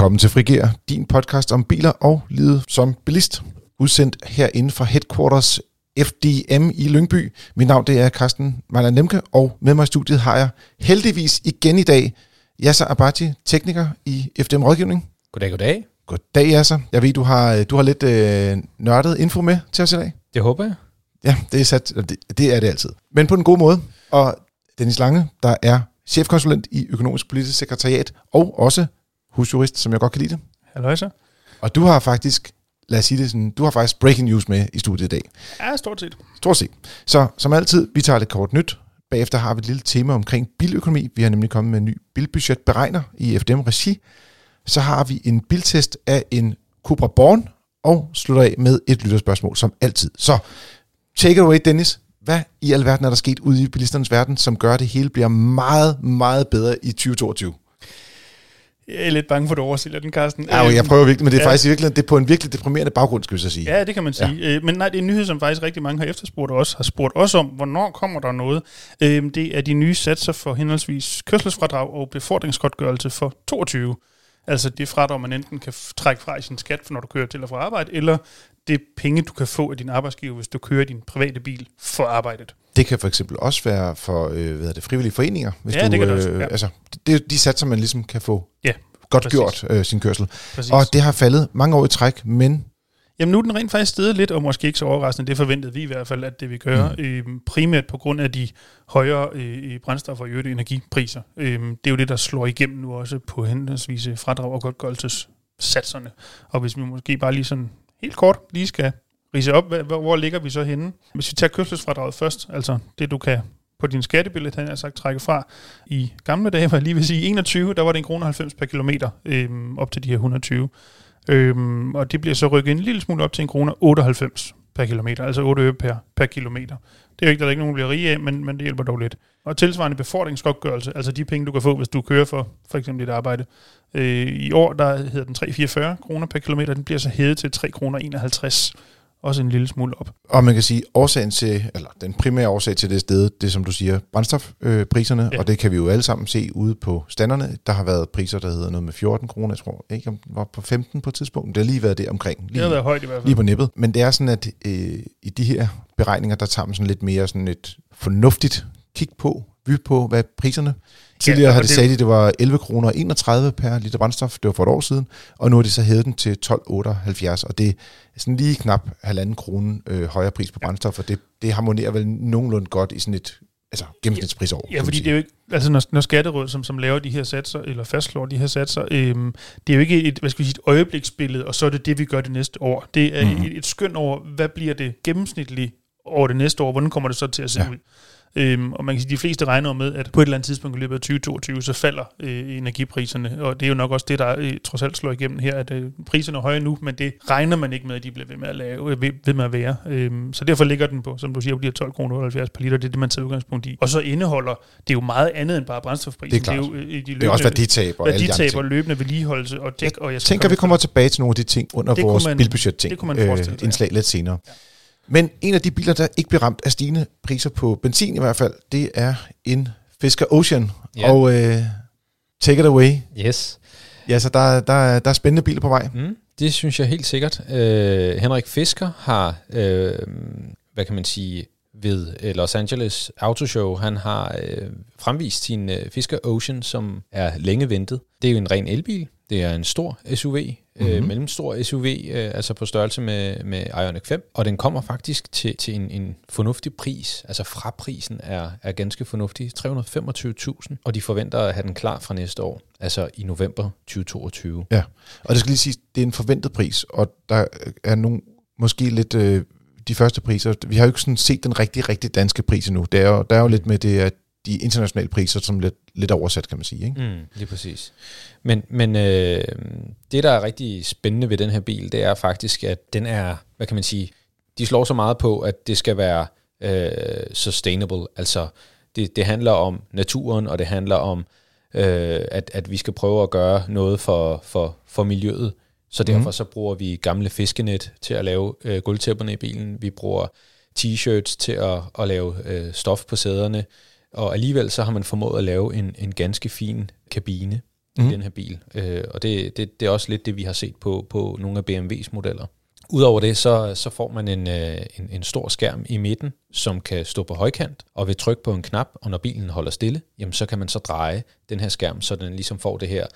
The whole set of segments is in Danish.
Velkommen til Frigir, din podcast om biler og livet som bilist. Udsendt herinde fra Headquarters FDM i Lyngby. Mit navn det er Carsten Mejler Nemke, og med mig i studiet har jeg heldigvis igen i dag Yasser Abati, tekniker i FDM Rådgivning. Goddag, goddag. Goddag, Yasser. Jeg ved, du har, du har lidt øh, nørdet info med til os i dag. Det håber jeg. Ja, det er, sat, det, det er det altid. Men på en god måde. Og Dennis Lange, der er chefkonsulent i Økonomisk Politisk Sekretariat, og også husjurist, som jeg godt kan lide det. Hallo, så. Og du har faktisk, lad os sige det sådan, du har faktisk breaking news med i studiet i dag. Ja, stort set. Stort set. Så som altid, vi tager lidt kort nyt. Bagefter har vi et lille tema omkring biløkonomi. Vi har nemlig kommet med en ny bilbudgetberegner i FDM-regi. Så har vi en biltest af en Cupra Born, og slutter af med et lytterspørgsmål, som altid. Så take it away, Dennis. Hvad i alverden er der sket ude i bilisternes verden, som gør, at det hele bliver meget, meget bedre i 2022? Jeg er lidt bange for, at du oversælger den, Carsten. Ja, jeg prøver virkelig, men det er ja. faktisk virkelig, det er på en virkelig deprimerende baggrund, skal vi så sige. Ja, det kan man sige. Ja. Men nej, det er en nyhed, som faktisk rigtig mange har efterspurgt og også har spurgt os om, hvornår kommer der noget. Det er de nye satser for henholdsvis kørselsfradrag og befordringsgodtgørelse for 22. Altså det fradrag, man enten kan trække fra i sin skat, når du kører til og fra arbejde, eller det penge, du kan få af din arbejdsgiver, hvis du kører din private bil for arbejdet. Det kan for eksempel også være for øh, hvad det, frivillige foreninger. Hvis ja, du, det kan det også. Øh, ja. Altså, det de satser, man ligesom kan få ja, godt præcis. gjort øh, sin kørsel. Præcis. Og det har faldet mange år i træk, men... Jamen nu er den rent faktisk stedet lidt, og måske ikke så overraskende, det forventede vi i hvert fald, at det vi gøre, mm. øh, primært på grund af de højere øh, brændstof- og øvrige energipriser. Øh, det er jo det, der slår igennem nu også på henholdsvis fradrag og godtgørelsessatserne. Og hvis vi måske bare lige sådan helt kort lige skal rise op, hvor, hvor ligger vi så henne? Hvis vi tager kørselsfradraget først, altså det du kan på din skattebillet, han har sagt, trække fra. I gamle dage, var jeg lige vil sige 21, der var det en kroner 90 per kilometer, øhm, op til de her 120. Øhm, og det bliver så rykket en lille smule op til en kroner 98 per kilometer, altså 8 øre per, per kilometer. Det er jo ikke, der er ikke nogen, der bliver rige af, men, men det hjælper dog lidt. Og tilsvarende befordringsgodtgørelse, altså de penge, du kan få, hvis du kører for for eksempel dit arbejde. Øh, I år, der hedder den 344 kroner per kilometer, den bliver så hævet til 3 kroner 51 også en lille smule op. Og man kan sige, årsagen til, eller den primære årsag til det sted, det er som du siger, brændstofpriserne, øh, ja. og det kan vi jo alle sammen se ude på standerne. Der har været priser, der hedder noget med 14 kroner, jeg tror ikke, om var på 15 på et tidspunkt. Det har lige været der omkring. Lige, det har været højt i hvert fald. Lige på nippet. Men det er sådan, at øh, i de her beregninger, der tager man sådan lidt mere sådan et fornuftigt kig på, vy på, hvad priserne Tidligere ja, har de det... sagt, at det var 11 kroner 31 per liter brændstof, det var for et år siden, og nu har de så hævet den til 12,78, og det er sådan lige knap halvanden krone øh, højere pris på brændstof, og det, det harmonerer vel nogenlunde godt i sådan et altså gennemsnitsprisår. Ja, fordi det er jo ikke, altså når, når Skatterådet, som, som laver de her satser, eller fastslår de her satser, øhm, det er jo ikke et, hvad skal vi sige, et øjebliksbillede, og så er det det, vi gør det næste år. Det er mm. et, et skøn over, hvad bliver det gennemsnitligt over det næste år, hvordan kommer det så til at se ja. ud? Øhm, og man kan sige, at de fleste regner med, at på et eller andet tidspunkt i løbet af 2022, så falder øh, energipriserne. Og det er jo nok også det, der øh, trods alt slår igennem her, at øh, priserne er høje nu, men det regner man ikke med, at de bliver ved med at, lave, øh, ved, med at være. Øhm, så derfor ligger den på, som du siger, på de her 12 kroner 78 per liter. Det er det, man tager udgangspunkt i. Og så indeholder det er jo meget andet end bare brændstofprisen. Det er, klart. det er jo øh, de løbende, det er også værditab og værditab og løbende vedligeholdelse og dæk. Og jeg tænker, vi kommer tilbage til nogle af de ting under det vores man, bilbudget-ting. Det kunne man forestille øh, indslag lidt senere. Ja. Men en af de biler, der ikke bliver ramt af stigende priser på benzin i hvert fald, det er en Fisker Ocean. Yeah. Og uh, take it away. Yes. Ja, så der, der, der er spændende biler på vej. Mm, det synes jeg helt sikkert. Uh, Henrik Fisker har, uh, hvad kan man sige, ved Los Angeles Autoshow, han har uh, fremvist sin uh, Fisker Ocean, som er længe ventet. Det er jo en ren elbil. Det er en stor SUV, mm-hmm. øh, mellemstor SUV, øh, altså på størrelse med, med Ioniq 5, og den kommer faktisk til, til en, en fornuftig pris. Altså fraprisen er, er ganske fornuftig, 325.000, og de forventer at have den klar fra næste år, altså i november 2022. Ja, og det skal lige sige, det er en forventet pris, og der er nogle måske lidt... Øh de første priser. Vi har jo ikke sådan set den rigtig, rigtig danske pris endnu. Der er jo, der er jo lidt med det, at de internationale priser, som lidt, lidt oversat, kan man sige. Ikke? Mm, lige præcis. Men, men øh, det, der er rigtig spændende ved den her bil, det er faktisk, at den er, hvad kan man sige, de slår så meget på, at det skal være øh, sustainable, altså det, det handler om naturen, og det handler om, øh, at, at vi skal prøve at gøre noget for, for, for miljøet. Så derfor mm. så bruger vi gamle fiskenet til at lave øh, gulvtæpperne i bilen. Vi bruger t-shirts til at, at lave øh, stof på sæderne. Og alligevel så har man formået at lave en, en ganske fin kabine. mm. i den her bil. Øh, og det, det, det er også lidt det, vi har set på, på nogle af BMW's modeller. Udover det, så, så får man en, øh, en, en stor skærm i midten, som kan stå på højkant, og ved tryk på en knap, og når bilen holder stille, jamen så kan man så dreje den her skærm, så den ligesom får det her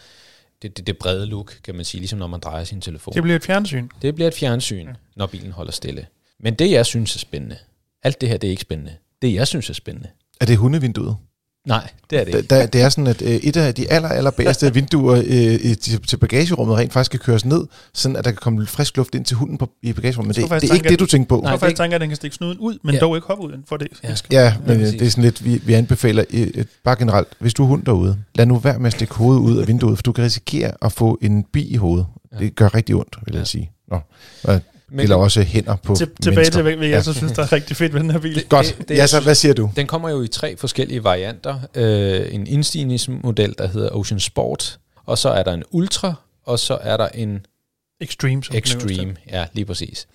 det, det, det brede look, kan man sige, ligesom når man drejer sin telefon. Det bliver et fjernsyn. Det bliver et fjernsyn, ja. når bilen holder stille. Men det, jeg synes er spændende, alt det her, det er ikke spændende. Det, jeg synes er spændende. Er det hundevinduet? Nej, det er det ikke. Da, det er sådan, at øh, et af de aller, aller bedste vinduer øh, til, til bagagerummet rent faktisk kan køres ned, sådan at der kan komme lidt frisk luft ind til hunden på, i bagagerummet. Men det, det er ikke det, du tænker på. Nej, jeg faktisk tænker, at den kan stikke snuden ud, men ja. dog ikke hoppe ud. For det. Ja, ja men ja, det er sådan lidt, vi, vi anbefaler øh, bare generelt, hvis du er hund derude, lad nu være med at stikke hovedet ud af vinduet, for du kan risikere at få en bi i hovedet. Ja. Det gør rigtig ondt, vil jeg ja. sige. Nå. Men eller også hænder på til, Tilbage til, hvad jeg så synes, der er rigtig fedt ved den her bil. Det, Godt. Det, det, ja, så hvad siger du? Den kommer jo i tre forskellige varianter. Øh, en indstigningsmodel, der hedder Ocean Sport, og så er der en Ultra, og så er der en Extreme. Som Extreme, ja, lige præcis.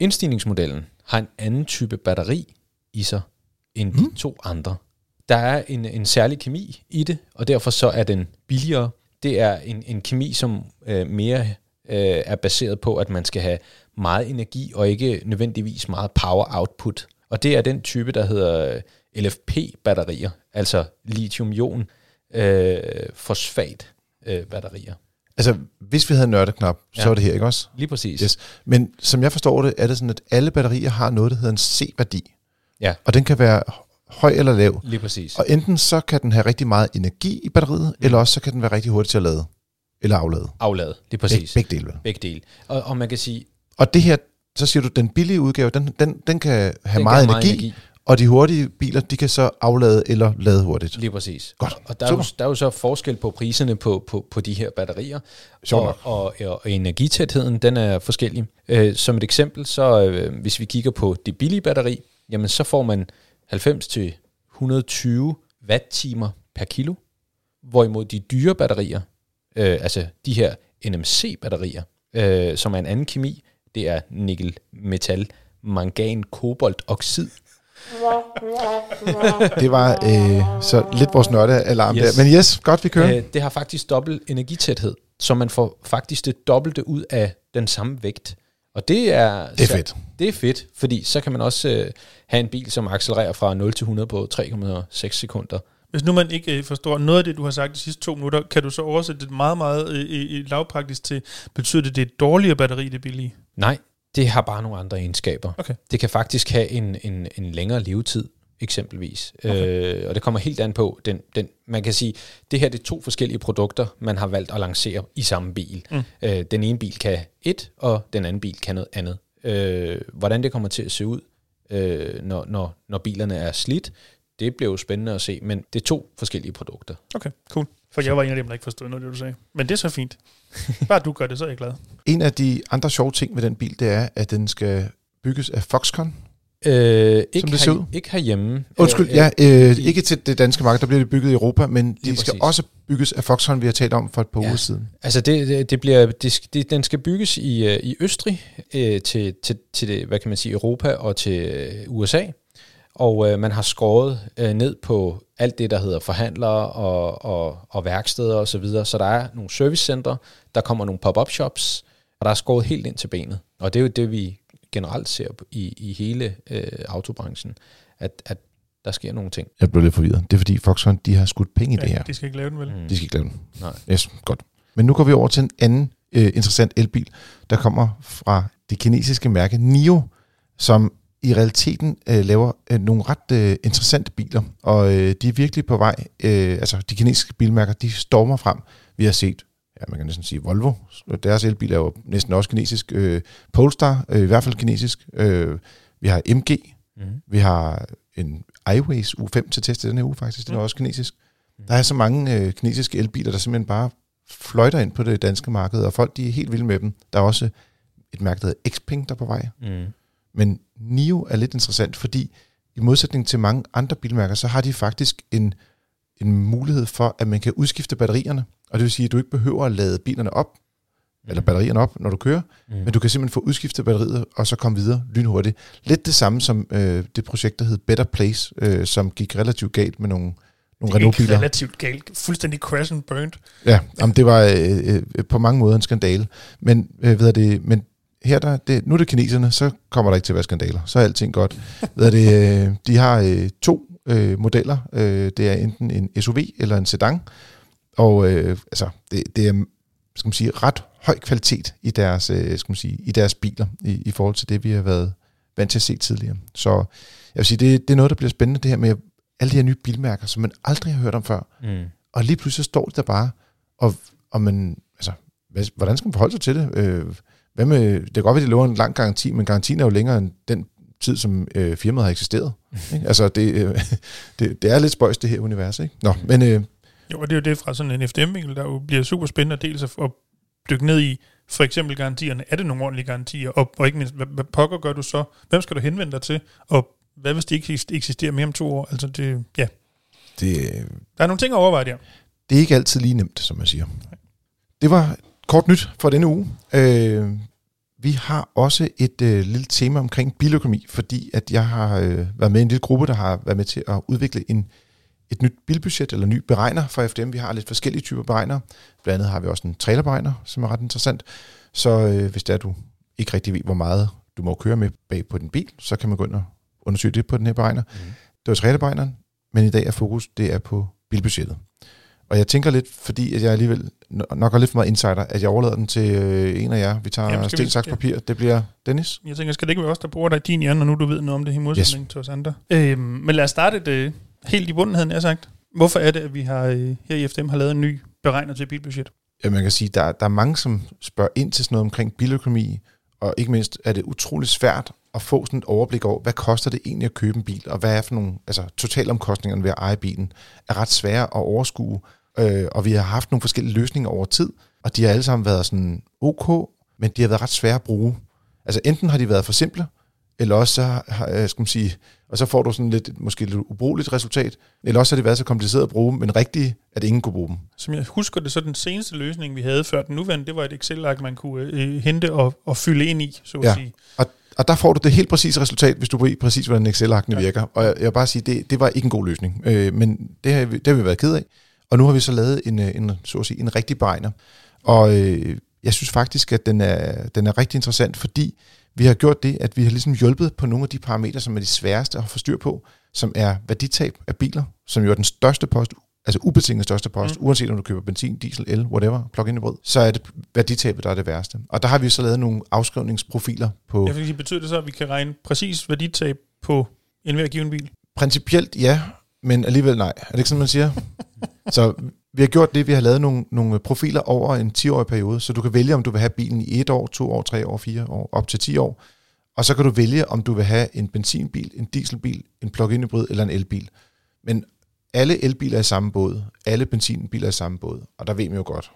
Indstigningsmodellen har en anden type batteri i sig end mm. de to andre. Der er en, en særlig kemi i det, og derfor så er den billigere. Det er en, en kemi, som øh, mere øh, er baseret på, at man skal have meget energi og ikke nødvendigvis meget power output. Og det er den type, der hedder LFP-batterier, altså lithium-ion øh, fosfat-batterier. Øh, altså, hvis vi havde nørdeknap, så ja. var det her, ikke også? Lige præcis. Yes. Men som jeg forstår det, er det sådan, at alle batterier har noget, der hedder en C-værdi. Ja. Og den kan være høj eller lav. Lige præcis. Og enten så kan den have rigtig meget energi i batteriet, mm. eller også så kan den være rigtig hurtig til at lade. Eller aflade. Aflade, lige præcis. Beg, begge dele. Begge dele. Og, og man kan sige... Og det her, så siger du, den billige udgave, den, den, den kan have den meget, kan energi, meget energi, og de hurtige biler, de kan så aflade eller lade hurtigt. Lige præcis. Godt. Og der er, jo, der er jo så forskel på priserne på, på, på de her batterier. Og, og, og, og energitætheden, den er forskellig. Øh, som et eksempel, så øh, hvis vi kigger på det billige batteri, jamen så får man 90-120 watt-timer per kilo. Hvorimod de dyre batterier, øh, altså de her NMC-batterier, øh, som er en anden kemi, det er nikkel, metal, mangan, kobolt, oxid. det var øh, så lidt vores nørdealarm yes. der. Men yes, godt vi kører. Øh, det har faktisk dobbelt energitæthed, så man får faktisk det dobbelte ud af den samme vægt. Og det er, det er fedt. Så, det er fedt, fordi så kan man også øh, have en bil, som accelererer fra 0 til 100 på 3,6 sekunder. Hvis nu man ikke øh, forstår noget af det, du har sagt de sidste to minutter, kan du så oversætte det meget, meget øh, lavpraktisk til, betyder det, det er et dårligere batteri, det billige? Nej, det har bare nogle andre egenskaber. Okay. Det kan faktisk have en, en, en længere levetid, eksempelvis. Okay. Øh, og det kommer helt an på, den, den, man kan sige, det her det er to forskellige produkter, man har valgt at lancere i samme bil. Mm. Øh, den ene bil kan et, og den anden bil kan noget andet. Øh, hvordan det kommer til at se ud, øh, når, når, når bilerne er slidt, det blev jo spændende at se, men det er to forskellige produkter. Okay, cool. For jeg var en af dem, der ikke forstod noget, det du sagde. Men det er så fint. Bare du gør det, så er jeg glad. En af de andre sjove ting med den bil, det er, at den skal bygges af Foxconn. Øh, ikke, som det ser ud. ikke herhjemme. Undskyld, øh, ja, øh, ikke til det danske marked, der bliver det bygget i Europa, men de skal præcis. også bygges af Foxconn, vi har talt om for et par ja. uger siden. Altså det, det, det bliver, det, det, den skal bygges i, øh, i Østrig øh, til, til, til det, hvad kan man sige, Europa og til øh, USA og øh, man har skåret øh, ned på alt det, der hedder forhandlere og, og, og værksteder osv., så, videre. så der er nogle servicecenter, der kommer nogle pop-up shops, og der er skåret helt ind til benet. Og det er jo det, vi generelt ser i, i hele øh, autobranchen, at, at der sker nogle ting. Jeg blev lidt forvirret. Det er fordi Foxconn, de har skudt penge i ja, det her. de skal ikke lave den vel? Mm. De skal ikke lave den. Nej. Yes, godt. Men nu går vi over til en anden øh, interessant elbil, der kommer fra det kinesiske mærke NIO, som i realiteten øh, laver øh, nogle ret øh, interessante biler, og øh, de er virkelig på vej. Øh, altså de kinesiske bilmærker, de stormer frem. Vi har set, ja, man kan næsten sige Volvo, deres elbil er jo næsten også kinesisk. Øh, Polestar, øh, i hvert fald kinesisk. Øh, vi har MG, mm. vi har en iWays U5 til test den her uge faktisk, den er mm. også kinesisk. Der er så mange øh, kinesiske elbiler, der simpelthen bare fløjter ind på det danske marked, og folk de er helt vilde med dem. Der er også et mærke, der hedder Xpeng, der er på vej. Mm. Men NIO er lidt interessant, fordi i modsætning til mange andre bilmærker, så har de faktisk en, en mulighed for, at man kan udskifte batterierne. Og det vil sige, at du ikke behøver at lade bilerne op, mm. eller batterierne op, når du kører, mm. men du kan simpelthen få udskiftet batteriet, og så komme videre lynhurtigt. Lidt det samme som øh, det projekt, der hed Better Place, øh, som gik relativt galt med nogle, nogle Renault-biler. relativt galt. Fuldstændig crash and burned. Ja, jamen, det var øh, øh, på mange måder en skandale. Men, øh, ved det, men her der, det, nu er det kineserne, så kommer der ikke til at være skandaler. Så er alting godt. ved det, øh, de har øh, to øh, modeller. Øh, det er enten en SUV eller en sedan. Og øh, altså, det, det er skal man sige, ret høj kvalitet i deres, øh, skal man sige, i deres biler, i, i forhold til det, vi har været vant til at se tidligere. Så jeg vil sige, det, det er noget, der bliver spændende, det her med alle de her nye bilmærker, som man aldrig har hørt om før. Mm. Og lige pludselig står det der bare, og, og man, altså, hvad, hvordan skal man forholde sig til det? Øh, hvad med, det kan godt være, at de lover en lang garanti, men garantien er jo længere end den tid, som øh, firmaet har eksisteret. Ikke? Altså, det, øh, det, det er lidt spøjs, det her univers. Ikke? Nå, men... Øh, jo, og det er jo det fra sådan en fdm der jo bliver super spændende dels at, at dykke ned i, for eksempel garantierne. Er det nogle ordentlige garantier? Og, og ikke mindst, hvad, hvad pokker gør du så? Hvem skal du henvende dig til? Og hvad hvis det ikke eksisterer mere om to år? Altså det, ja. Det, der er nogle ting at overveje der. Det er ikke altid lige nemt, som man siger. Det var kort nyt for denne uge. Øh, vi har også et øh, lille tema omkring biløkonomi, fordi at jeg har øh, været med i en lille gruppe, der har været med til at udvikle en, et nyt bilbudget eller ny beregner for FDM. Vi har lidt forskellige typer beregnere. Blandt andet har vi også en trailerberegner, som er ret interessant. Så øh, hvis det er, du ikke rigtig ved, hvor meget du må køre med bag på din bil, så kan man gå ind og undersøge det på den her beregner. Mm. Det var trailerberegneren, men i dag er fokus det er på bilbudgettet. Og jeg tænker lidt, fordi at jeg alligevel nok er lidt for meget insider, at jeg overlader den til øh, en af jer. Vi tager Jamen, sten, saks, papir. Det bliver Dennis. Jeg tænker, skal det ikke være os, der bruger dig din hjerne, når nu du ved noget om det i modsætning yes. til os andre? Øhm, men lad os starte det øh, helt i bunden, havde jeg sagt. Hvorfor er det, at vi har øh, her i FDM har lavet en ny beregner til bilbudget? Ja, man kan sige, der, der er mange, som spørger ind til sådan noget omkring biløkonomi, og ikke mindst er det utrolig svært at få sådan et overblik over, hvad koster det egentlig at købe en bil, og hvad er for nogle, altså totalomkostningerne ved at eje bilen, er ret svære at overskue, øh, og vi har haft nogle forskellige løsninger over tid, og de har alle sammen været sådan ok, men de har været ret svære at bruge. Altså enten har de været for simple, eller også så, har, øh, skal man sige, og så får du sådan lidt, måske lidt ubrugeligt resultat, eller også har det været så kompliceret at bruge, men rigtigt, at ingen kunne bruge dem. Som jeg husker det, så den seneste løsning, vi havde før den nuværende, det var et Excel-ark, man kunne øh, hente og, og fylde ind i, så at ja. sige. Og, og der får du det helt præcise resultat, hvis du ved præcis, hvordan Excel-arkene ja. virker. Og jeg, jeg vil bare sige, det, det var ikke en god løsning, øh, men det har, det har vi været ked af. Og nu har vi så lavet en, øh, en, så at sige, en rigtig beregner. Og øh, jeg synes faktisk, at den er, den er rigtig interessant, fordi vi har gjort det, at vi har ligesom hjulpet på nogle af de parametre, som er de sværeste at få styr på, som er værditab af biler, som jo er den største post, altså ubetinget største post, mm. uanset om du køber benzin, diesel, el, whatever, plug-in brød, så er det værditabet, der er det værste. Og der har vi så lavet nogle afskrivningsprofiler på... Sige, betyder det så, at vi kan regne præcis værditab på en hver given bil? Principielt ja, men alligevel nej. Er det ikke sådan, man siger? så vi har gjort det, vi har lavet nogle, nogle profiler over en 10-årig periode, så du kan vælge, om du vil have bilen i 1 år, 2 år, 3 år, 4 år, op til 10 år. Og så kan du vælge, om du vil have en benzinbil, en dieselbil, en plug-in hybrid eller en elbil. Men alle elbiler er i samme båd, alle benzinbiler er i samme båd, og der ved man jo godt,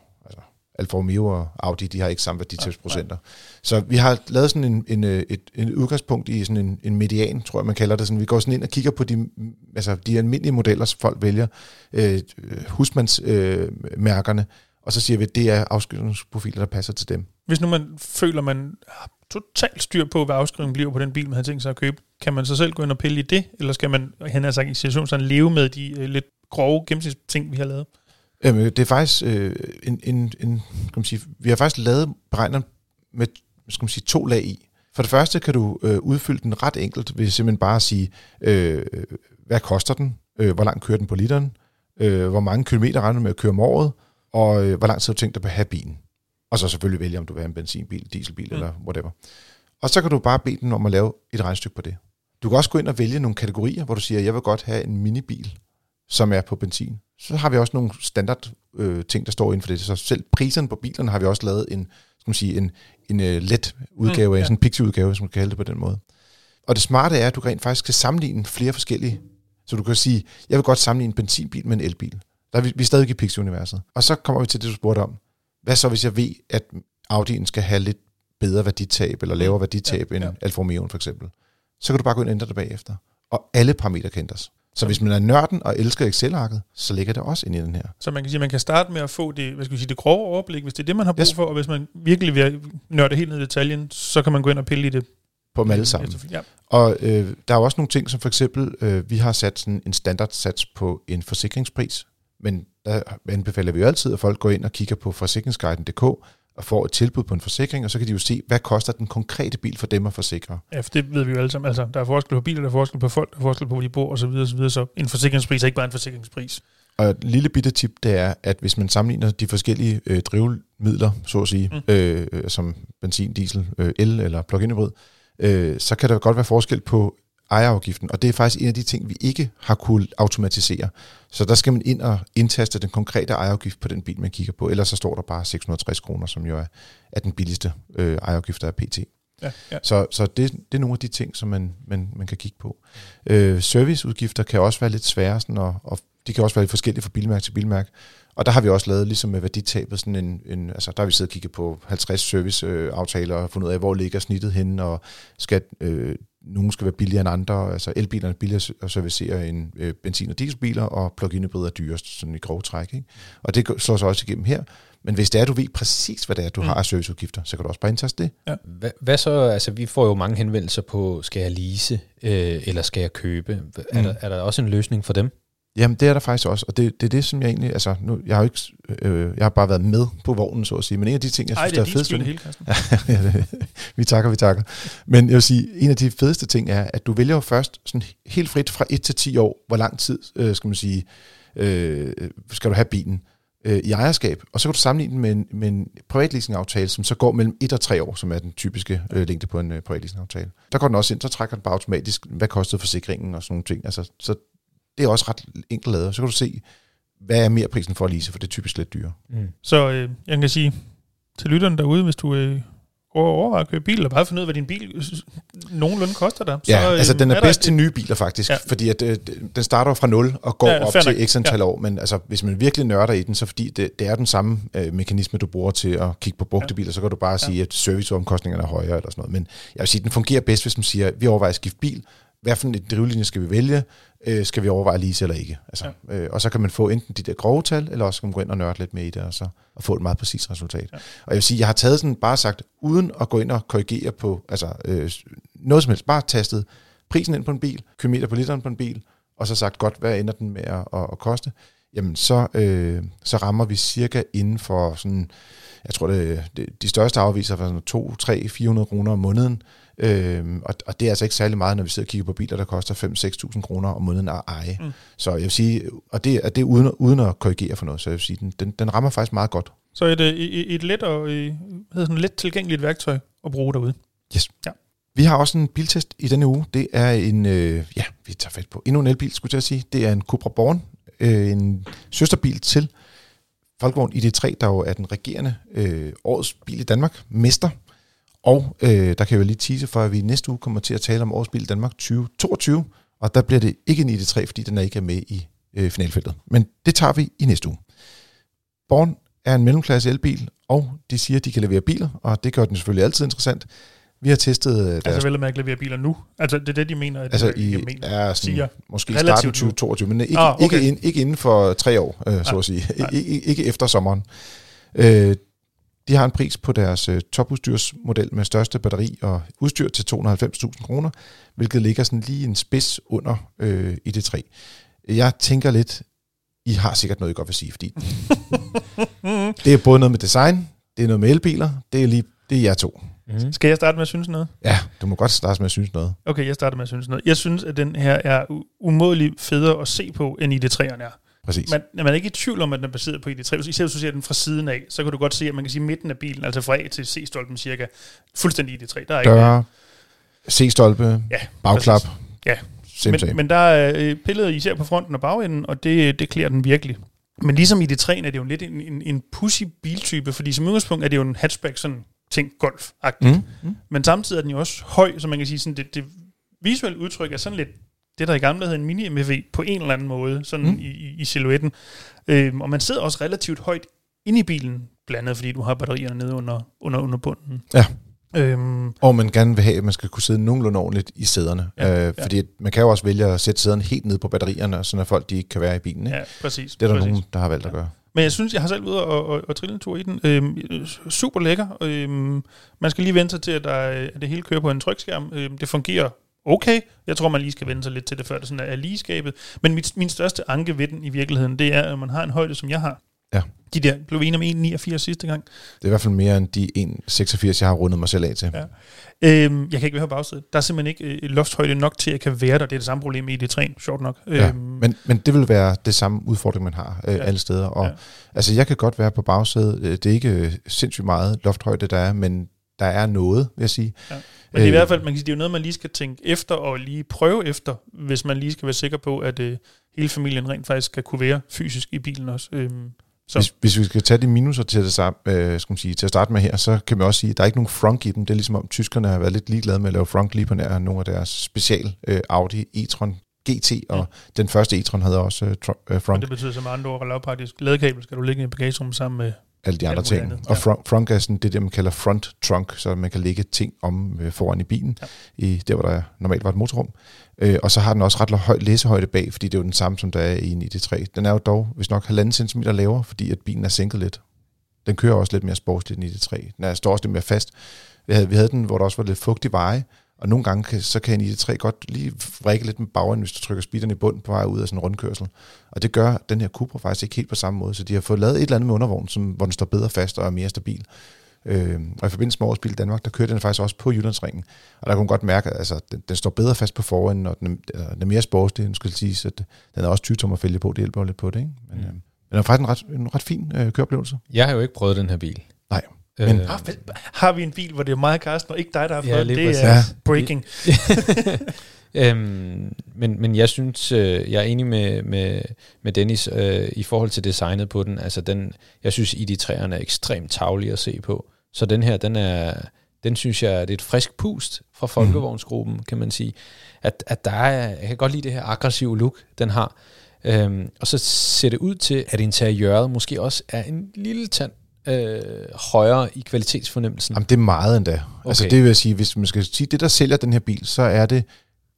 Alfa Romeo og Audi, de har ikke samme værditabsprocenter. Så vi har lavet sådan en, en, øh, et, et udgangspunkt i sådan en, en median, tror jeg, man kalder det. Sådan, vi går sådan ind og kigger på de, altså de almindelige modeller, som folk vælger, øh, husmandsmærkerne, øh, og så siger vi, at det er afskrivningsprofiler, der passer til dem. Hvis nu man føler, man har totalt styr på, hvad afskrivningen bliver på den bil, man har tænkt sig at købe, kan man så selv gå ind og pille i det, eller skal man, han har sagt i situationen, leve med de øh, lidt grove gennemsnitsting, vi har lavet? Jamen, det er faktisk øh, en, en, en kan man sige, vi har faktisk lavet beregneren med skal man sige, to lag i. For det første kan du øh, udfylde den ret enkelt ved simpelthen bare at sige, øh, hvad koster den, øh, hvor langt kører den på literen, øh, hvor mange kilometer regner du med at køre om året, og øh, hvor lang tid har du tænkt dig at have bilen. Og så selvfølgelig vælge, om du vil have en benzinbil, dieselbil mm. eller whatever. Og så kan du bare bede den om at lave et regnstykke på det. Du kan også gå ind og vælge nogle kategorier, hvor du siger, jeg vil godt have en minibil, som er på benzin. Så har vi også nogle standard øh, ting, der står inden for det. Så selv priserne på bilerne har vi også lavet en, skal man sige, en, en uh, let udgave mm, ja. sådan en pixie-udgave, som man kan kalde det på den måde. Og det smarte er, at du rent faktisk kan sammenligne flere forskellige. Så du kan sige, jeg vil godt sammenligne en benzinbil med en elbil. Der er vi, vi er stadig i pixie-universet. Og så kommer vi til det, du spurgte om. Hvad så, hvis jeg ved, at Audi'en skal have lidt bedre værditab, eller lavere mm. værditab ja, end ja. Alfa Romeo for eksempel? Så kan du bare gå ind og ændre det bagefter. Og alle parametre kan ændres. Så hvis man er nørden og elsker Excel-arket, så ligger det også ind i den her. Så man kan sige, at man kan starte med at få det, hvad skal vi sige, det grove overblik, hvis det er det, man har brug yes. for, og hvis man virkelig vil nørde helt ned i detaljen, så kan man gå ind og pille i det på dem alle sammen. Ja. Og øh, der er også nogle ting, som for eksempel, øh, vi har sat sådan en standardsats på en forsikringspris, men der anbefaler vi jo altid, at folk går ind og kigger på forsikringsguiden.dk og får et tilbud på en forsikring, og så kan de jo se, hvad koster den konkrete bil for dem at forsikre. Ja, for det ved vi jo alle sammen. Altså, der er forskel på biler, der er forskel på folk, der er forskel på, hvor de bor osv. osv. Så, så en forsikringspris er ikke bare en forsikringspris. Og et lille bitte tip, det er, at hvis man sammenligner de forskellige øh, drivmidler, så at sige, mm. øh, som benzin, diesel, øh, el eller plug-in hybrid, øh, så kan der godt være forskel på ejerafgiften, og det er faktisk en af de ting, vi ikke har kunne automatisere. Så der skal man ind og indtaste den konkrete ejerafgift på den bil, man kigger på, ellers så står der bare 660 kroner, som jo er, er den billigste øh, ejerafgift, der er PT. Ja, ja. Så, så det, det er nogle af de ting, som man, man, man kan kigge på. Øh, serviceudgifter kan også være lidt svære, sådan at, og de kan også være lidt forskellige fra bilmærke til bilmærke. Og der har vi også lavet, ligesom med værditabet, sådan en, en altså der har vi siddet og kigget på 50 serviceaftaler og fundet ud af, hvor ligger snittet henne, og skal øh, nogle skal være billigere end andre. Altså elbilerne er billigere at servicere end øh, benzin- og dieselbiler, og plug-in hybrider er dyrest, sådan i grov træk. Ikke? Og det slår sig også igennem her. Men hvis det er, du ved præcis, hvad det er, du mm. har af serviceudgifter, så kan du også bare indtaste det. Ja. Hvad, hvad så, altså vi får jo mange henvendelser på, skal jeg lease, øh, eller skal jeg købe? Mm. Er, der, er der også en løsning for dem? Jamen, det er der faktisk også, og det, det er det, som jeg egentlig, altså, nu, jeg har jo ikke, øh, jeg har bare været med på vognen, så at sige, men en af de ting, jeg synes, Ej, det er, er fedt... ja, det, vi takker, vi takker. Men jeg vil sige, en af de fedeste ting er, at du vælger jo først sådan helt frit fra 1 til 10 år, hvor lang tid, øh, skal man sige, øh, skal du have bilen øh, i ejerskab, og så kan du sammenligne den med en, med en privatleasingaftale, som så går mellem 1 og 3 år, som er den typiske øh, længde på en øh, privatleasingaftale. Der går den også ind, så trækker den bare automatisk, hvad kostede forsikringen og sådan nogle ting. Altså, så det er også ret enkelt lavet. Så kan du se, hvad er mere prisen for at lease, for det er typisk lidt dyre. Mm. Så øh, jeg kan sige til lytterne derude, hvis du øh, overvejer at købe bil, og bare finde ud af, hvad din bil nogenlunde koster dig. Så, ja, altså den er bedst til nye biler faktisk, ja. fordi at, øh, den starter fra 0 og går ja, op til x antal ja. år, men altså, hvis man virkelig nørder i den, så fordi det, det er den samme øh, mekanisme, du bruger til at kigge på brugte ja. biler, så kan du bare ja. sige, at serviceomkostningerne er højere eller sådan noget. Men jeg vil sige, at den fungerer bedst, hvis man siger, at vi overvejer at skifte bil, hvad for en drivlinje skal vi vælge, øh, skal vi overveje lease eller ikke. Altså, ja. øh, og så kan man få enten de der grove tal, eller også kan man gå ind og nørde lidt med i det, og, så, og få et meget præcist resultat. Ja. Og jeg vil sige, jeg har taget sådan bare sagt, uden at gå ind og korrigere på altså, øh, noget som helst, bare tastet prisen ind på en bil, kilometer på literen på en bil, og så sagt, godt, hvad ender den med at, at, at koste? Jamen, så, øh, så rammer vi cirka inden for sådan, jeg tror, det, det de største afviser for 2, 3, 400 kroner om måneden, Øhm, og, og det er altså ikke særlig meget, når vi sidder og kigger på biler, der koster 5-6.000 kroner om måneden at eje. Mm. Så jeg vil sige, og det, er det uden, uden at korrigere for noget, så jeg vil sige, den, den, den rammer faktisk meget godt. Så et, et, et let og et, hedder sådan let tilgængeligt værktøj at bruge derude. Yes. Ja. Vi har også en biltest i denne uge. Det er en, øh, ja, vi tager fat på endnu en elbil, skulle jeg sige. Det er en Cupra Born, øh, en søsterbil til Folkevogn ID3, der jo er den regerende øh, årets bil i Danmark, mester. Og øh, der kan jeg jo lige tease for, at vi næste uge kommer til at tale om Årsbil Danmark 2022, og der bliver det ikke en ID3, fordi den er ikke er med i øh, finalfeltet. Men det tager vi i næste uge. Born er en mellemklasse elbil, og de siger, at de kan levere biler, og det gør den selvfølgelig altid interessant. Vi har testet... Øh, deres... Altså vel at mærke levere biler nu? Altså det er det, de mener, at altså, i, mener, er sådan, siger måske starten 2022, men ikke, ah, okay. ikke, ind, ikke inden for tre år, øh, så ah, at sige. Ah. Ikke, ikke efter sommeren. Øh, de har en pris på deres øh, topudstyrsmodel med største batteri og udstyr til 290.000 kroner, hvilket ligger sådan lige en spids under øh, i det 3. Jeg tænker lidt, I har sikkert noget, I godt vil sige, fordi det er både noget med design, det er noget med elbiler, det er lige det er jer to. Mm-hmm. Skal jeg starte med at synes noget? Ja, du må godt starte med at synes noget. Okay, jeg starter med at synes noget. Jeg synes, at den her er umådelig federe at se på, end i det 3'erne er. Præcis. Man, man er ikke i tvivl om, at den er baseret på ID3. Især hvis du ser den fra siden af, så kan du godt se, at man kan sige midten af bilen, altså fra A til C-stolpen cirka, fuldstændig ID3. Der er Døre, C-stolpe, ja, bagklap. Præcis. Ja, same, men, men der er øh, pillet især på fronten og bagenden, og det, det klæder den virkelig. Men ligesom i det 3 er det jo lidt en, en, en pussy biltype, fordi som udgangspunkt er det jo en hatchback, sådan ting golf mm, mm. Men samtidig er den jo også høj, så man kan sige, sådan det, det visuelle udtryk er sådan lidt det, der i gamle hed en mini-MV, på en eller anden måde, sådan mm. i, i silhuetten. Øhm, og man sidder også relativt højt inde i bilen, blandt andet fordi du har batterierne nede under, under, under bunden. Ja. Øhm, og man gerne vil have, at man skal kunne sidde nogenlunde ordentligt i sæderne. Ja, øh, fordi ja. man kan jo også vælge at sætte sæderne helt ned på batterierne, så at folk de ikke kan være i bilen. Ikke? Ja, præcis. Det er der præcis. nogen, der har valgt ja. at gøre. Men jeg synes, jeg har selv været og, og, og trille en tur i den. Øhm, super lækker. Øhm, man skal lige vente sig til, at, der, at det hele kører på en trykskærm. Øhm, det fungerer okay. Jeg tror, man lige skal vende sig lidt til det, før det sådan er lige skabet. Men mit, min største anke ved den i virkeligheden, det er, at man har en højde, som jeg har. Ja. De der blev enige om 1,89 sidste gang. Det er i hvert fald mere end de 1,86, jeg har rundet mig selv af til. Ja. Øhm, jeg kan ikke være på bagsædet. Der er simpelthen ikke øh, lofthøjde nok til, at jeg kan være der. Det er det samme problem i det træn, sjovt nok. Ja, øhm, men, men det vil være det samme udfordring, man har øh, Ja. alle steder. Og, Ja. Altså, jeg kan godt være på bagsædet. Øh, Det er ikke øh, sindssygt meget lofthøjde, der er, men der er noget, vil jeg sige. Men det er i Øh, hvert fald, man kan sige, det er jo noget, man lige skal tænke efter og lige prøve efter, hvis man lige skal være sikker på, at øh, hele familien rent faktisk skal kunne være fysisk i bilen også. Øhm, så Hvis, hvis vi skal tage de minuser til, det, sam- øh, skal man sige, til at starte med her, så kan man også sige, at der er ikke nogen frunk i dem. Det er ligesom om tyskerne har været lidt ligeglade med at lave frunk lige på nær nogle af deres special øh, Audi e-tron GT, og Ja. den første e-tron havde også øh, øh, og frunk, det betyder som andre ord, lavpraktisk ladekabel skal du ligge i bagagerummet sammen med. Alle de andre ting. andet, Og ja. frunk, frunk er det, man kalder front trunk, så man kan lægge ting om øh, foran i bilen, Ja. i der hvor der normalt var et motorrum. Øh, og så har den også ret høj læsehøjde bag, fordi det er jo den samme, som der er i en ID3. Den er jo dog, hvis nok, halvanden centimeter lavere, fordi at bilen er sænket lidt. Den kører også lidt mere sportsligt end ID3. Den er, står også lidt mere fast. Vi havde, vi havde den, hvor der også var lidt fugtig veje, og nogle gange kan, så kan en ID3 godt lige vrikke lidt med bagenden, hvis du trykker speederen i bund på vej ud af sådan en rundkørsel. Og det gør den her Cupra faktisk ikke helt på samme måde. Så de har fået lavet et eller andet med undervognen, som, hvor den står bedre fast og er mere stabil. Øh, og i forbindelse med Årets Bil Danmark, der kører den faktisk også på Jyllandsringen. Og der kunne man godt mærke, at altså, den, den står bedre fast på forenden, og den er, den er mere sportslig. Den skal sige, at den er også 20 tommer fælge på, det hjælper jo lidt på det. Ikke? Men, Mm. øh, men det er faktisk en ret, en ret fin øh, køreoplevelse. Jeg har jo ikke prøvet den her bil. Nej, men- Øh, har vi en bil, hvor det er mig, Carsten, og ikke dig, der har Ja, fået det? præcis. er Ja. breaking. øhm, men, men jeg synes, øh, jeg er enig med, med, med Dennis øh, i forhold til designet på den. Altså den, jeg synes, ID3'erne er ekstremt tavlige at se på. Så den her, den er, den synes jeg, det er et frisk pust fra folkevognsgruppen, kan man sige. At, at der er, jeg kan godt lide det her aggressive look, den har. Øhm, og så ser det ud til, at interiøret måske også er en lille tand øh, højere i kvalitetsfornemmelsen. Jamen, det er meget endda. Okay. Altså Okay. det vil jeg sige, hvis man skal sige, det der sælger den her bil, så er det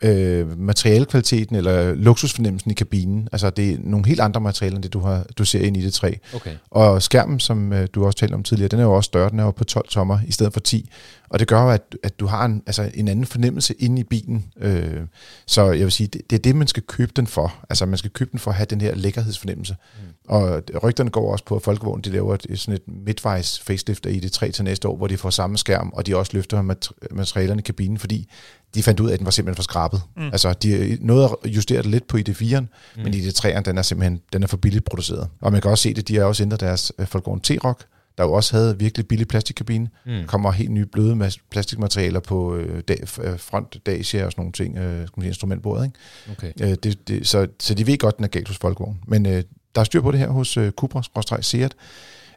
øh, materialekvaliteten eller luksusfornemmelsen i kabinen. Altså det er nogle helt andre materialer, end det du, har, du ser ind i det 3. Okay. Og skærmen, som øh, du også talte om tidligere, den er jo også større, den er jo på 12 tommer i stedet for 10. Og det gør jo, at, at du har en, altså en anden fornemmelse inde i bilen. Øh, så jeg vil sige, det, det er det, man skal købe den for. Altså man skal købe den for at have den her lækkerhedsfornemmelse. Mm. Og rygterne går også på, at Folkevogn de laver et, sådan et midtvejs facelift af ID3 til næste år, hvor de får samme skærm, og de også løfter mat- materialerne i kabinen, fordi de fandt ud af, at den var simpelthen for skrabet. Mm. Altså, de nåede at justere det lidt på ID4'eren, mm. men ID3'eren, den er simpelthen den er for billigt produceret. Og man kan også se det, de har også ændret deres øh, Volkswagen T-Rock, der jo også havde virkelig billig plastikkabine. Mm. Der kommer helt nye bløde plastikmaterialer på øh, dag, øh, front, dacia og sådan nogle ting, øh, skal man sige, instrumentbordet. Ikke? okay. Øh, det, det, så, så de ved godt, den er galt hos Volkswagen. Men øh, der er styr på det her hos øh, Cupra-Seat.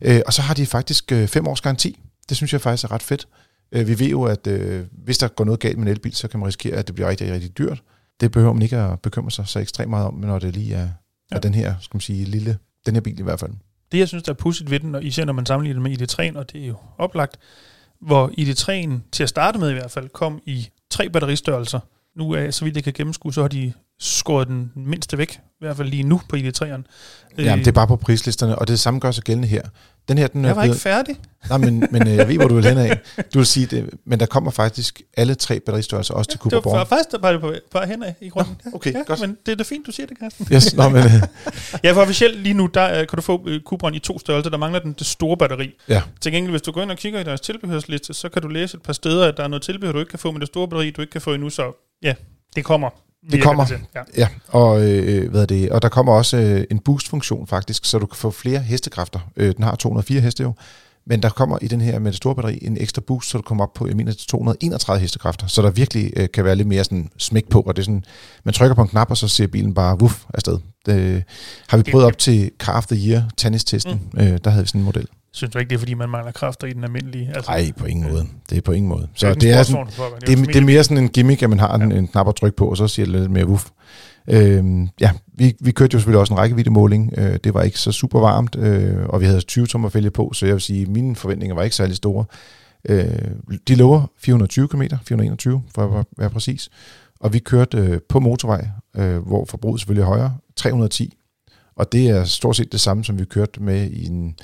Øh, og så har de faktisk øh, fem års garanti. Det synes jeg faktisk er ret fedt. Øh, vi ved jo, at øh, hvis der går noget galt med en elbil, så kan man risikere, at det bliver rigtig, rigtig dyrt. Det behøver man ikke at bekymre sig så ekstremt meget om, når det lige er, ja. Er den her, skal man sige, lille, den her bil i hvert fald. Det, jeg synes, der er pudsigt ved den, og især når man sammenligner det med ID3'en, og det er jo oplagt, hvor ID3'en til at starte med i hvert fald kom i tre batteristørrelser. Nu er, så vidt jeg kan gennemskue, så har de skåret den mindste væk, i hvert fald lige nu på ID3'eren. Jamen, det er bare på prislisterne, og det samme gør sig gældende her. Den her, den er jeg var blevet- ikke færdig. Nej, men, men øh, jeg ved, hvor du vil hen af. Du vil sige det, men der kommer faktisk alle tre batteristørrelser også til Cooper Det var Born. faktisk der bare på, på henad i grunden. Nå, okay, ja, godt. men det er da fint, du siger det, Carsten. Yes, nå, men, øh, Ja, for officielt lige nu, der øh, kan du få øh, Cupraen i to størrelser. Der mangler den det store batteri. ja. Til gengæld, hvis du går ind og kigger i deres tilbehørsliste, så kan du læse et par steder, at der er noget tilbehør, du ikke kan få med det store batteri, du ikke kan få endnu. Så ja, det kommer. Virker kommer. Ja. Ja, og, øh, hvad er det, og der kommer også øh, en boost-funktion faktisk, så du kan få flere hestekræfter. Øh, den har 204 heste jo, men der kommer i den her med det store batteri en ekstra boost, så du kommer op på, jeg mener, til 231 hestekræfter, så der virkelig øh, kan være lidt mere sådan smæk på, og det er sådan, man trykker på en knap, og så ser bilen bare wuff afsted. Det, har vi prøvet op til Car of the Year tennistesten, mm. øh, der havde vi sådan en model. Synes du ikke, det er, fordi man mangler kræfter i den almindelige? Altså, Nej, på ingen måde. Det er på ingen måde. Så det er, sportsvogn, sådan, det, er, det er mere sådan en gimmick, at man har en, Ja. en knap at trykke på, og så siger det lidt mere wuff. Øhm, ja, vi, vi kørte jo selvfølgelig også en rækkeviddemåling. Øh, det var ikke så super varmt, øh, og vi havde 20 tommer fælge på, så jeg vil sige, at mine forventninger var ikke særlig store. Øh, de lover 420 km, 421 for at være- være præcis. Og vi kørte øh, på motorvej, øh, hvor forbruget selvfølgelig er højere, 310. Og det er stort set det samme, som vi kørte med i en,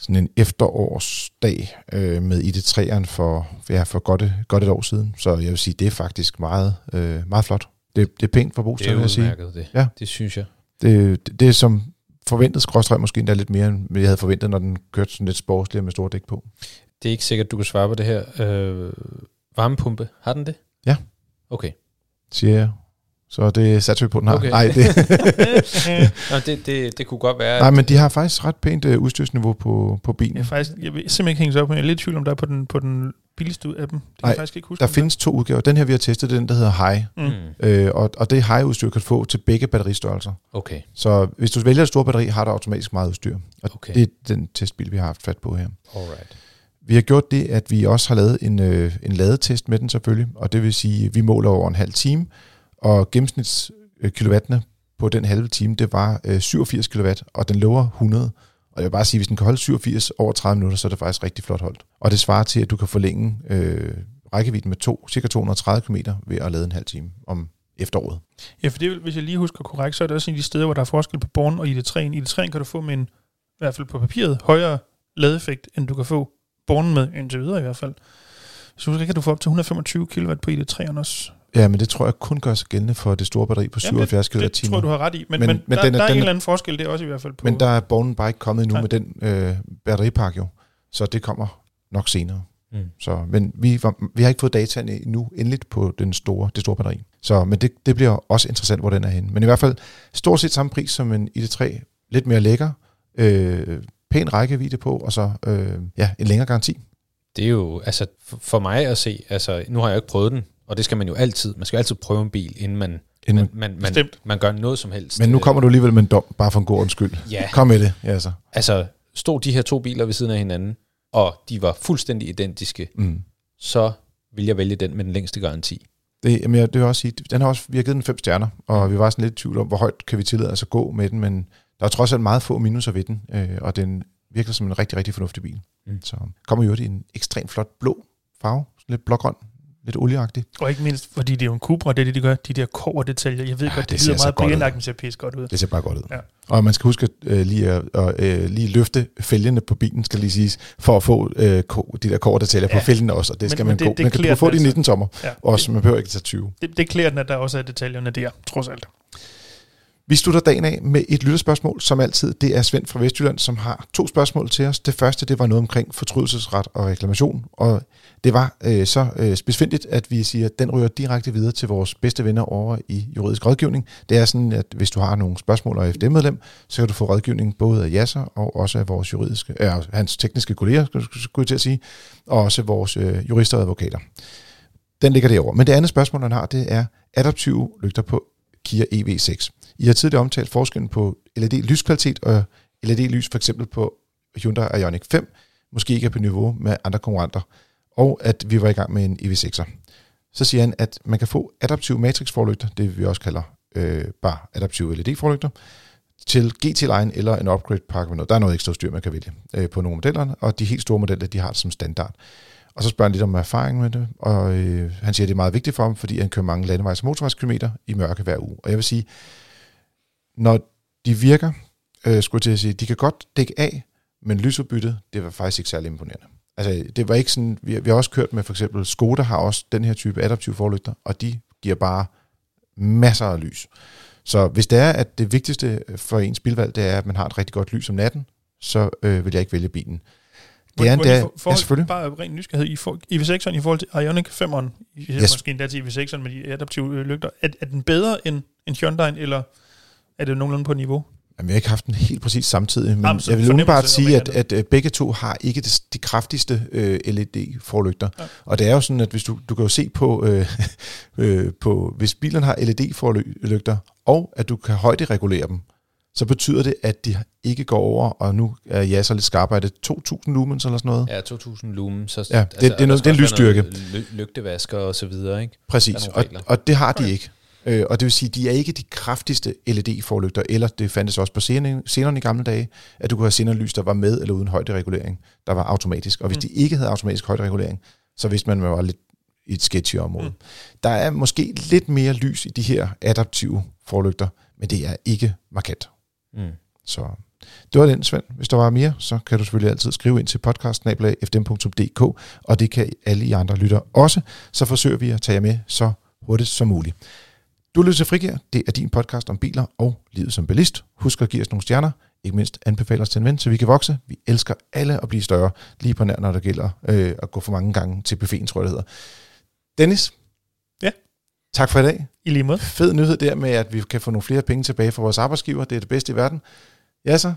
sådan en efterårsdag øh, med ID3'eren for, ja, for godt, godt et år siden. Så jeg vil sige, det er faktisk meget, øh, meget flot. Det, det er pænt for Bostad, vil jeg sige. Det, Ja. det synes jeg. Det, det, det er som forventet skråstrøm måske endda lidt mere, end jeg havde forventet, når den kørte sådan lidt sportsligt med store dæk på. Det er ikke sikkert, du kan svare på det her. Øh, varmepumpe, har den det? Ja. Okay. Siger jeg. Så det satser vi på, den har. Okay. Nej, det, Nå, det, det, det kunne godt være... nej, men de har faktisk ret pænt øh, udstyrsniveau på, på bilen. Jeg, faktisk, jeg vil simpelthen ikke hænge sig op, men jeg er lidt i tvivl om, der er på den, på den billigste ud af dem. Det kan Nej, jeg faktisk ikke huske. Der findes to udgaver. Den her, vi har testet, det er den, der hedder High. Mm. Mm. Øh, og, og det High-udstyr kan du få til begge batteristørrelser. Okay, Så hvis du vælger et stort batteri, har du automatisk meget udstyr. Og okay. det er den testbil, vi har haft fat på her. Alright. Vi har gjort det, at vi også har lavet en, øh, en ladetest med den selvfølgelig, og det vil sige, at vi måler over en halv time, og gennemsnits øh, kilowattene på den halve time, det var øh, 87 kW, og den lover 100. Og jeg vil bare sige, hvis den kan holde 87 over 30 minutter, så er det faktisk rigtig flot holdt. Og det svarer til, at du kan forlænge øh, rækkevidden med to, cirka 230 km ved at lade en halv time om efteråret. Ja, for det, hvis jeg lige husker korrekt, så er det også en af de steder, hvor der er forskel på Born og ID3. ID3 kan du få med en, i hvert fald på papiret, højere ladeeffekt, end du kan få Born med, indtil videre i hvert fald. Så kan du får op til 125 kW på ID3'eren også. Ja, men det tror jeg kun gør sig gældende for det store batteri på 77 kWh. Det tror jeg, du har ret i. Men, Men- men, der, den er- der er den en er- eller anden forskel, det er også i hvert fald på... Men der er Born bare ikke kommet endnu Nej. med den øh, batteripakke jo, så det kommer nok senere. Mm. Så, men vi, var, vi har ikke fået dataen endnu endeligt på den store, det store batteri. Så, men det, det bliver også interessant, hvor den er henne. Men i hvert fald stort set samme pris som en ID3. Lidt mere lækker, øh, pæn rækkevidde på, og så øh, ja, en længere garanti. Det er jo, altså for- for mig at se, altså nu har jeg jo ikke prøvet den, og det skal man jo altid, man skal jo altid prøve en bil, inden man, Inden, man, man, man, man gør noget som helst. men nu kommer du alligevel med en dom, bare for en god undskyld. Ja, Kom med det. Ja, så. altså stod de her to biler ved siden af hinanden, og de var fuldstændig identiske, Mm. så vil jeg vælge den med den længste garanti. Det, jamen, jeg, det vil også sige, den har også, vi har givet den fem stjerner, og vi var sådan lidt i tvivl om, hvor højt kan vi tillade os at gå med den, men der er trods alt meget få minuser ved den, øh, og den virker som en rigtig, rigtig fornuftig bil. Mm. Mm. Så kommer jo i en ekstremt flot blå farve, sådan lidt blågrøn, lidt olieagtig. Og ikke mindst, fordi det er jo en Cupra, det er det, de gør. De der kover detaljer. Jeg ved Ja, ja, godt, det det, lyder meget pænagtigt, men ser pisse godt ud. Det ser bare godt ud. Ja. Og man skal huske at, øh, lige at øh, lige løfte fælgene på bilen, skal lige siges, for at få øh, ko- de der kårdetaljer ja. Ja. på fælgene også, og det Men- skal men man det- gå. det Man kan få de altså. 19 tommer, Ja, også, man behøver ikke tage 20. det, det klæder den, at der også er detaljerne der, trods alt. Vi slutter dagen af med et lytterspørgsmål, som altid. Det er Svend fra Vestjylland, som har to spørgsmål til os. Det første, det var noget omkring fortrydelsesret og reklamation, og det var øh, så øh, specifikt, at vi siger, at den ryger direkte videre til vores bedste venner over i juridisk rådgivning. Det er sådan, at hvis du har nogle spørgsmål og FD-medlem, så kan du få rådgivning både af Jasser og også af vores juridiske, øh, hans tekniske kolleger, skulle skulle jeg til at sige, og også vores øh, jurister og advokater. Den ligger derovre. Men det andet spørgsmål, han har, det er adaptive lygter på Kia EV6. I har tidligere omtalt forskellen på LED-lyskvalitet og LED-lys for eksempel på Hyundai Ioniq 5, måske ikke er på niveau med andre konkurrenter, og at vi var i gang med en EV6'er. Så siger han, at man kan få adaptive matrixforlygter, det vi også kalder øh, bare adaptive LED-forlygter, til GT-Line eller en upgrade-pakke med noget. Der er noget ekstra styr, man kan vælge øh, på nogle modeller, og de helt store modeller, de har det som standard. Og så spørger han lidt om erfaring med det, og øh, han siger, at det er meget vigtigt for ham, fordi han kører mange landevejs- og motorvejskilometer i mørke hver uge. Og jeg vil sige, når de virker, øh, skulle jeg til at sige, de kan godt dække af, men lysudbyttet, det var faktisk ikke særlig imponerende. Altså, det var ikke sådan, vi, vi har også kørt med for eksempel Skoda har også den her type adaptive forlygter, og de giver bare masser af lys. Så hvis det er, at det vigtigste for ens bilvalg, det er, at man har et rigtig godt lys om natten, så øh, vil jeg ikke vælge bilen. Det er endda, de for- ja, selvfølgelig. Bare ren nysgerrighed. I, for, i V6'eren i forhold til Ioniq 5'eren, yes. Måske endda til V6'eren med de adaptive øh, lygter, er, er den bedre end, end Hyundai, eller er det nogenlunde på niveau? Jamen, jeg har ikke haft den helt præcis samtidig, men Jamen, jeg vil umiddelbart om sige, ikke at, at øh, begge to har ikke det, de kraftigste øh, LED-forlygter. Ja. Og det er jo sådan, at hvis du, du kan jo se på, øh, øh, på hvis bilen har LED-forlygter, og at du kan højderegulere dem, så betyder det, at de ikke går over, og nu er jeg så lidt skarpere, er det 2.000 lumens eller sådan noget? Ja, 2000 lumen. Så, Ja, det- det er noget- det er en lysstyrke. ly- Lygtevasker og så videre, ikke? Præcis, og, og det har de Okay. ikke. Øh, og det vil sige, de er ikke de kraftigste LED-forlygter, eller det fandtes også på scenerne, scenerne i gamle dage, at du kunne have scenerlys, der var med eller uden højderegulering, der var automatisk. Og hvis Mm. de ikke havde automatisk højderegulering, så vidste man, at man var lidt i et sketchy område. Mm. Der er måske lidt mere lys i de her adaptive forlygter, men det er ikke markant. Mm. Så det var den, Svend. Hvis der var mere, så kan du selvfølgelig altid skrive ind til podcast.fdm.dk, og det kan alle I andre lytter også. Så forsøger vi at tage jer med så hurtigt som muligt. Du lytter til Frigir. Det er din podcast om biler og livet som bilist. Husk at give os nogle stjerner. Ikke mindst anbefale os til en ven, så vi kan vokse. Vi elsker alle at blive større, lige på nær, når det gælder øh, at gå for mange gange til buffeten, tror jeg det hedder. Dennis? Tak for i dag. I lige måde. Fed nyhed der med, at vi kan få nogle flere penge tilbage fra vores arbejdsgiver. Det er det bedste i verden. Ja så.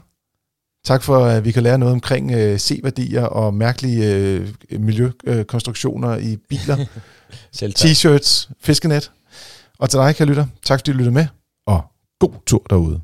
Tak for, at vi kan lære noget omkring øh, C-værdier og mærkelige øh, miljøkonstruktioner i biler, t-shirts, fiskenet. Og til dig, kan lytter, tak fordi du lyttede med, og god tur derude.